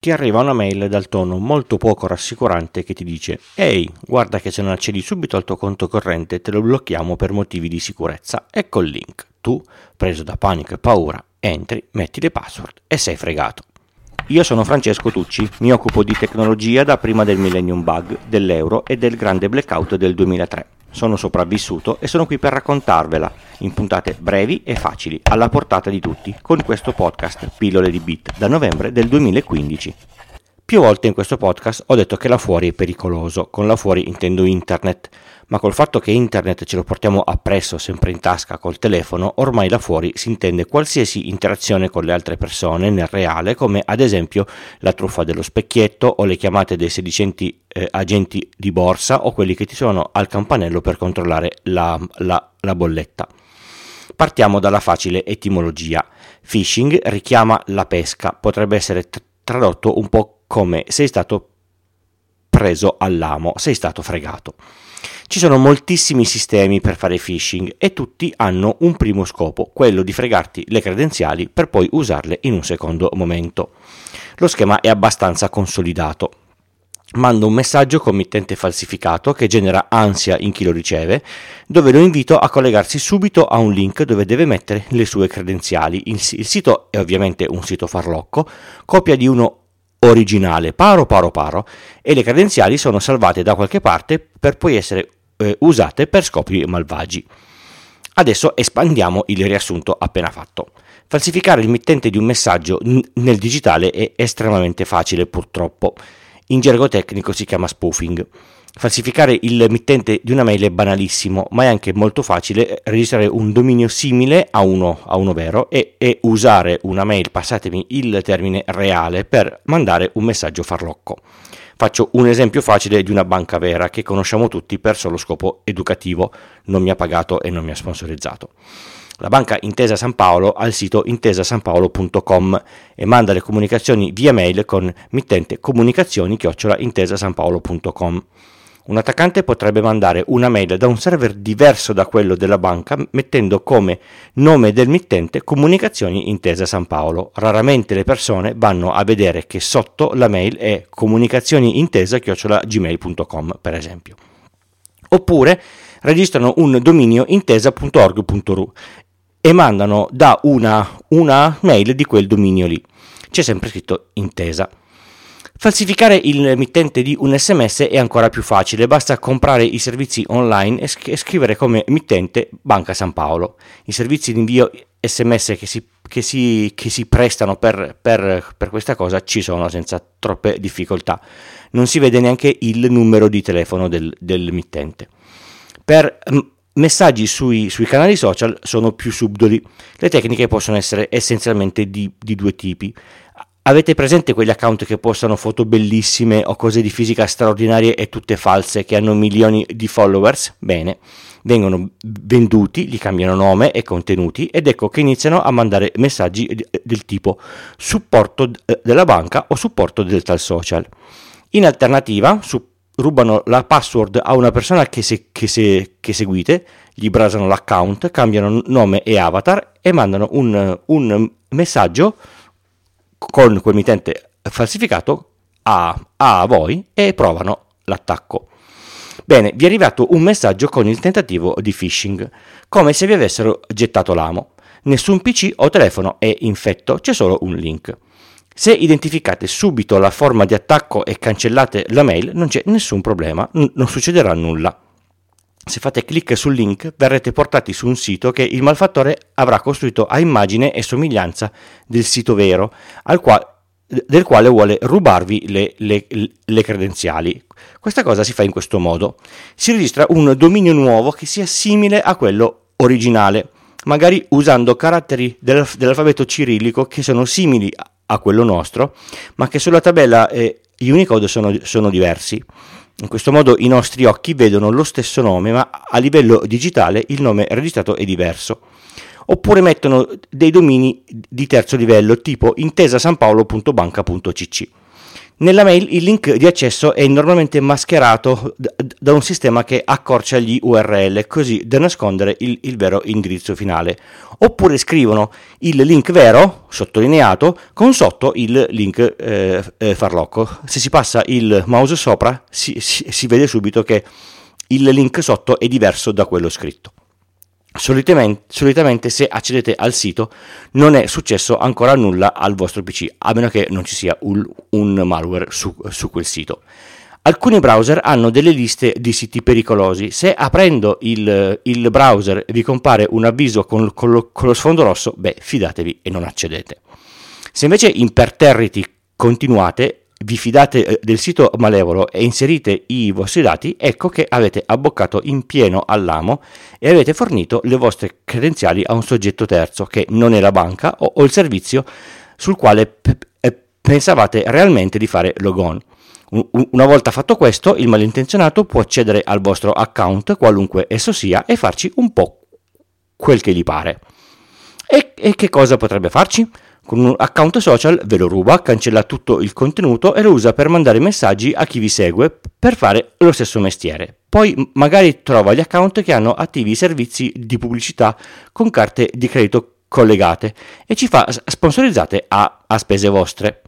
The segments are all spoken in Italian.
ti arriva una mail dal tono molto poco rassicurante che ti dice Ehi, guarda che se non accedi subito al tuo conto corrente te lo blocchiamo per motivi di sicurezza. Ecco il link. Tu, preso da panico e paura, entri, metti le password e sei fregato. Io sono Francesco Tucci, mi occupo di tecnologia da prima del Millennium Bug, dell'euro e del grande blackout del 2003. Sono sopravvissuto e sono qui per raccontarvela in puntate brevi e facili, alla portata di tutti, con questo podcast Pillole di Bit da novembre del 2015. Più volte in questo podcast ho detto che là fuori è pericoloso, con là fuori intendo internet, ma col fatto che internet ce lo portiamo appresso sempre in tasca col telefono, ormai là fuori si intende qualsiasi interazione con le altre persone nel reale, come ad esempio la truffa dello specchietto o le chiamate dei sedicenti eh, agenti di borsa o quelli che ti sono al campanello per controllare la, la, la bolletta. Partiamo dalla facile etimologia. Phishing richiama la pesca, potrebbe essere t- tradotto un po' come sei stato preso all'amo, sei stato fregato. Ci sono moltissimi sistemi per fare phishing e tutti hanno un primo scopo, quello di fregarti le credenziali per poi usarle in un secondo momento. Lo schema è abbastanza consolidato. Mando un messaggio committente falsificato che genera ansia in chi lo riceve, dove lo invito a collegarsi subito a un link dove deve mettere le sue credenziali. Il sito è ovviamente un sito farlocco, copia di uno originale, paro paro paro, e le credenziali sono salvate da qualche parte per poi essere eh, usate per scopi malvagi. Adesso espandiamo il riassunto appena fatto. Falsificare il mittente di un messaggio n- nel digitale è estremamente facile purtroppo. In gergo tecnico si chiama spoofing. Falsificare il mittente di una mail è banalissimo, ma è anche molto facile registrare un dominio simile a uno, a uno vero e, e, usare una mail, passatemi il termine reale, per mandare un messaggio farlocco. Faccio un esempio facile di una banca vera che conosciamo tutti per solo scopo educativo, non mi ha pagato e non mi ha sponsorizzato. La banca Intesa San Paolo ha il sito intesasanpaolo.com e manda le comunicazioni via mail con mittente comunicazioni-intesasanpaolo.com. Un attaccante potrebbe mandare una mail da un server diverso da quello della banca mettendo come nome del mittente Comunicazioni Intesa San Paolo. Raramente le persone vanno a vedere che sotto la mail è comunicazioniintesa-gmail.com per esempio. Oppure registrano un dominio intesa.org.ru e mandano da una, una mail di quel dominio lì. C'è sempre scritto intesa. Falsificare il mittente di un sms è ancora più facile, basta comprare i servizi online e, scrivere come mittente Banca San Paolo. I servizi di invio sms che si, che si, che si prestano per, per, per, questa cosa ci sono senza troppe difficoltà. Non si vede neanche il numero di telefono del, del mittente. Per messaggi sui, sui, canali social sono più subdoli. Le tecniche possono essere essenzialmente di, di due tipi. Avete presente quegli account che postano foto bellissime o cose di fisica straordinarie e tutte false che hanno milioni di followers? Bene, vengono venduti, gli cambiano nome e contenuti ed ecco che iniziano a mandare messaggi del tipo supporto della banca o supporto del tal social. In alternativa, rubano la password a una persona che, se, che, se, che, seguite, gli brasano l'account, cambiano nome e avatar e mandano un, un messaggio con quel mittente falsificato a, a voi e provano l'attacco. Bene, vi è arrivato un messaggio con il tentativo di phishing, come se vi avessero gettato l'amo. Nessun PC o telefono è infetto, c'è solo un link. Se identificate subito la forma di attacco e cancellate la mail, non c'è nessun problema, n- non succederà nulla. Se fate clic sul link verrete portati su un sito che il malfattore avrà costruito a immagine e somiglianza del sito vero, quale, del quale vuole rubarvi le, le, le, credenziali. Questa cosa si fa in questo modo. Si registra un dominio nuovo che sia simile a quello originale, magari usando caratteri del, dell'alfabeto cirillico che sono simili a quello nostro, ma che sulla tabella e Unicode sono, sono diversi. In questo modo i nostri occhi vedono lo stesso nome, ma a livello digitale il nome registrato è diverso. Oppure mettono dei domini di terzo livello, tipo intesasanpaolo.banca.cc. Nella mail il link di accesso è normalmente mascherato da un sistema che accorcia gli URL così da nascondere il, il, vero indirizzo finale. Oppure scrivono il link vero, sottolineato, con sotto il link eh, eh, farlocco. Se si passa il mouse sopra si, si, si vede subito che il link sotto è diverso da quello scritto. Solitamente, solitamente, se accedete al sito non è successo ancora nulla al vostro PC, a meno che non ci sia un, un malware su, su, quel sito. Alcuni browser hanno delle liste di siti pericolosi. Se aprendo il, il browser vi compare un avviso con, con, lo, con lo sfondo rosso, beh, fidatevi e non accedete. Se invece imperterriti continuate, vi fidate eh, del sito malevolo e inserite i vostri dati, ecco che avete abboccato in pieno all'amo e avete fornito le vostre credenziali a un soggetto terzo che non è la banca o, o il servizio sul quale p- p- pensavate realmente di fare logon. Una volta fatto questo, il malintenzionato può accedere al vostro account, qualunque esso sia, e farci un po' quel che gli pare. E, e che cosa potrebbe farci? Con un account social ve lo ruba, cancella tutto il contenuto e lo usa per mandare messaggi a chi vi segue per fare lo stesso mestiere. Poi magari trova gli account che hanno attivi servizi di pubblicità con carte di credito collegate e ci fa sponsorizzate a, a spese vostre.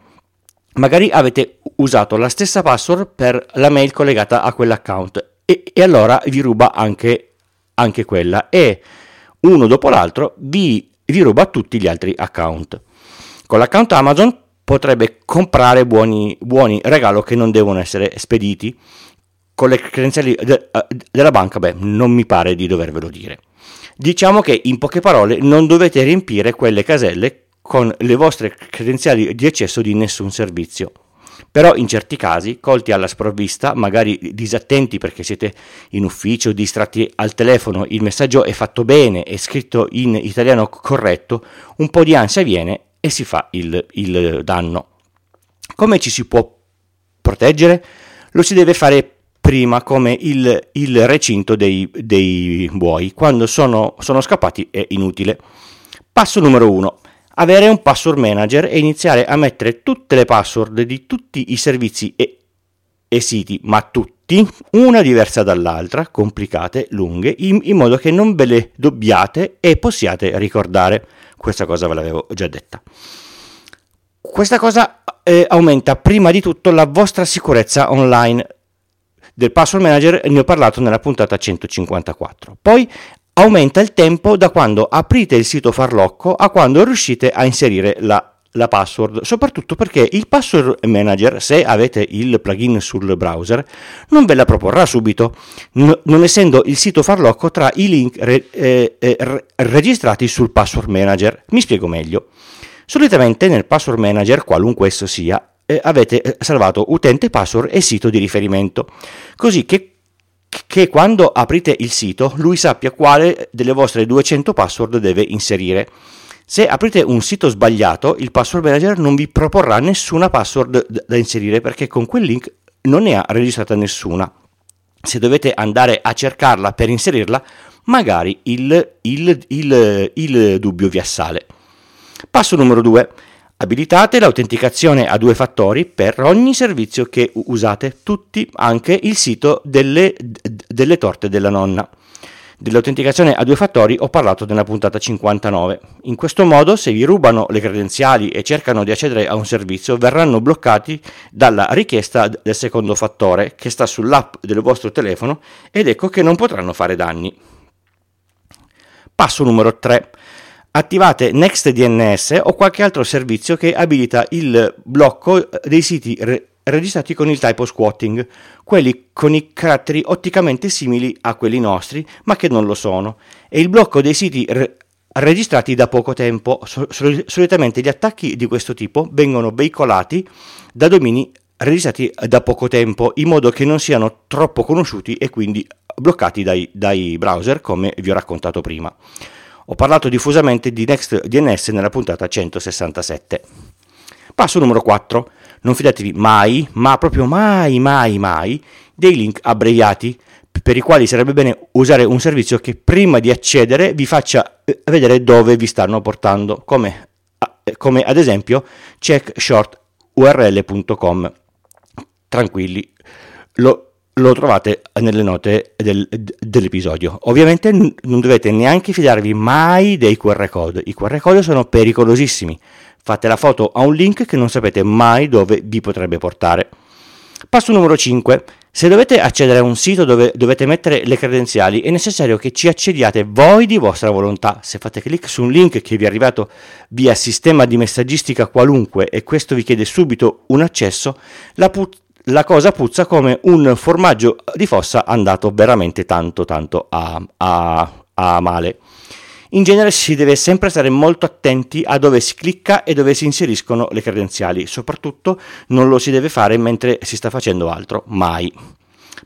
Magari avete usato la stessa password per la mail collegata a quell'account e, e allora vi ruba anche, anche quella e uno dopo l'altro vi, vi ruba tutti gli altri account. Con l'account Amazon potrebbe comprare buoni, buoni regalo che non devono essere spediti. Con le credenziali de, uh, della banca, beh, non mi pare di dovervelo dire. Diciamo che in poche parole non dovete riempire quelle caselle con le vostre credenziali di accesso di nessun servizio. Però in certi casi, colti alla sprovvista, magari disattenti perché siete in ufficio, distratti al telefono, il messaggio è fatto bene, è scritto in italiano corretto, un po' di ansia viene e si fa il, il danno. Come ci si può proteggere? Lo si deve fare prima come il, il recinto dei, dei, buoi. Quando sono, sono scappati è inutile. Passo numero 1. Avere un password manager e iniziare a mettere tutte le password di tutti i servizi e, e siti, ma tutti, una diversa dall'altra, complicate, lunghe, in, in modo che non ve le dobbiate e possiate ricordare. Questa cosa ve l'avevo già detta. Questa cosa eh, aumenta prima di tutto la vostra sicurezza online. Del password manager ne ho parlato nella puntata 154. Poi aumenta il tempo da quando aprite il sito farlocco a quando riuscite a inserire la la password, soprattutto perché il password manager, se avete il plugin sul browser, non ve la proporrà subito, non essendo il sito farlocco tra i link re- eh, eh, re- registrati sul password manager. Mi spiego meglio. Solitamente nel password manager, qualunque esso sia, eh, avete eh, salvato utente password e sito di riferimento, così che che quando aprite il sito lui sappia quale delle vostre 200 password deve inserire. Se aprite un sito sbagliato, il password manager non vi proporrà nessuna password da inserire perché con quel link non ne ha registrata nessuna. Se dovete andare a cercarla per inserirla, magari il, il, il, il dubbio vi assale. Passo numero 2. Abilitate l'autenticazione a due fattori per ogni servizio che usate, tutti, anche il sito delle, delle torte della nonna. Dell'autenticazione a due fattori ho parlato nella puntata 59. In questo modo, se vi rubano le credenziali e cercano di accedere a un servizio, verranno bloccati dalla richiesta del secondo fattore che sta sull'app del vostro telefono ed ecco che non potranno fare danni. Passo numero 3. Attivate NextDNS o qualche altro servizio che abilita il blocco dei siti re- registrati con il typo squatting, quelli con i caratteri otticamente simili a quelli nostri, ma che non lo sono, e il blocco dei siti re- registrati da poco tempo. Sol- solitamente gli attacchi di questo tipo vengono veicolati da domini registrati da poco tempo, in modo che non siano troppo conosciuti e quindi bloccati dai, dai browser, come vi ho raccontato prima. Ho parlato diffusamente di NextDNS nella puntata 167. Passo numero 4 non fidatevi mai, ma proprio mai, mai, mai, dei link abbreviati per i quali sarebbe bene usare un servizio che prima di accedere vi faccia eh, vedere dove vi stanno portando, come, eh, come ad esempio checkshorturl.com. tranquilli, lo, lo trovate nelle note del, dell'episodio. Ovviamente non dovete neanche fidarvi mai dei QR code, i QR code sono pericolosissimi. Fate la foto a un link che non sapete mai dove vi potrebbe portare. Passo numero 5. Se dovete accedere a un sito dove dovete mettere le credenziali, è necessario che ci accediate voi di vostra volontà. Se fate clic su un link che vi è arrivato via sistema di messaggistica qualunque e questo vi chiede subito un accesso, la, put- la cosa puzza come un formaggio di fossa andato veramente tanto tanto a, a, a male. In genere si deve sempre stare molto attenti a dove si clicca e dove si inseriscono le credenziali, soprattutto non lo si deve fare mentre si sta facendo altro, mai.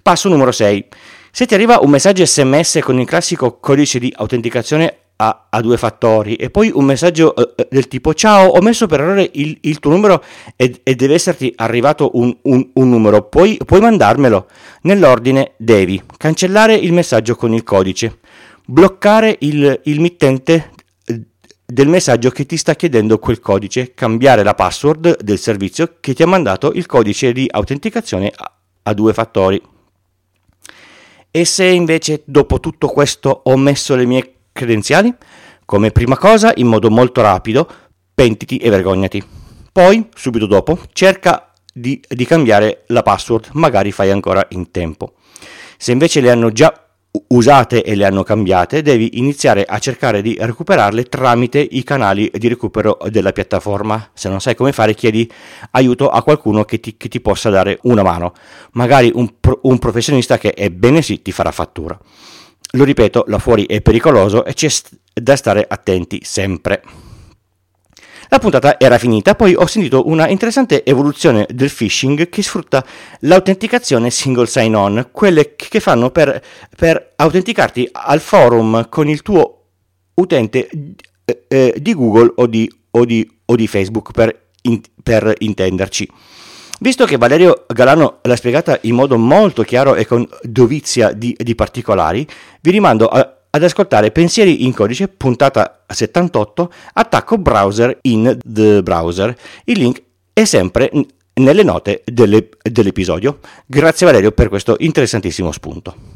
Passo numero 6. Se ti arriva un messaggio sms con il classico codice di autenticazione a, a due fattori e poi un messaggio uh, del tipo ciao ho messo per errore il, il tuo numero e, e, deve esserti arrivato un, un, un numero puoi, puoi mandarmelo nell'ordine devi cancellare il messaggio con il codice bloccare il, il mittente eh, del messaggio che ti sta chiedendo quel codice, cambiare la password del servizio che ti ha mandato il codice di autenticazione a, due fattori. E se invece dopo tutto questo ho messo le mie credenziali? Come prima cosa, in modo molto rapido, pentiti e vergognati. Poi, subito dopo, cerca di, di cambiare la password, magari fai ancora in tempo. Se invece le hanno già usate e le hanno cambiate, devi iniziare a cercare di recuperarle tramite i canali di recupero della piattaforma. Se non sai come fare, chiedi aiuto a qualcuno che ti, che ti possa dare una mano. Magari un, un professionista che, ebbene sì, ti farà fattura. Lo ripeto, là fuori è pericoloso e c'è da stare attenti sempre. La puntata era finita, poi ho sentito una interessante evoluzione del phishing che sfrutta l'autenticazione single sign-on, quelle che fanno per, per autenticarti al forum con il tuo utente eh, eh, di Google o di, o di, o di Facebook per, in, per intenderci. Visto che Valerio Galano l'ha spiegata in modo molto chiaro e con dovizia di, di particolari, vi rimando a, ad ascoltare Pensieri in codice, puntata 78, attacco browser in the browser. Il link è sempre nelle note delle, dell'episodio. Grazie Valerio per questo interessantissimo spunto.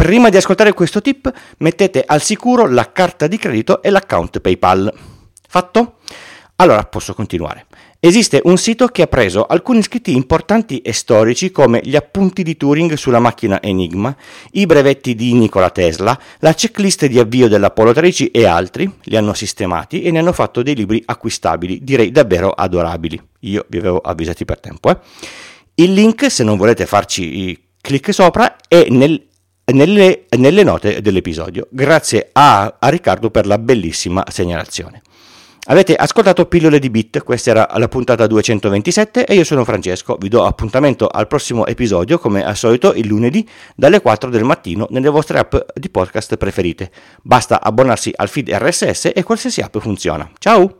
Prima di ascoltare questo tip, mettete al sicuro la carta di credito e l'account PayPal. Fatto? Allora posso continuare. Esiste un sito che ha preso alcuni scritti importanti e storici come gli appunti di Turing sulla macchina Enigma, i brevetti di Nikola Tesla, la checklist di avvio dell'Apollo 13 e altri, li hanno sistemati e ne hanno fatto dei libri acquistabili, direi davvero adorabili. Io vi avevo avvisati per tempo. Eh. Il link, se non volete farci clic sopra, è nel nelle, nelle note dell'episodio. Grazie a, a Riccardo per la bellissima segnalazione. Avete ascoltato Pillole di Bit, questa era la puntata 227 e io sono Francesco, vi do appuntamento al prossimo episodio come al solito il lunedì dalle 4 del mattino nelle vostre app di podcast preferite. Basta abbonarsi al feed RSS e qualsiasi app funziona. Ciao!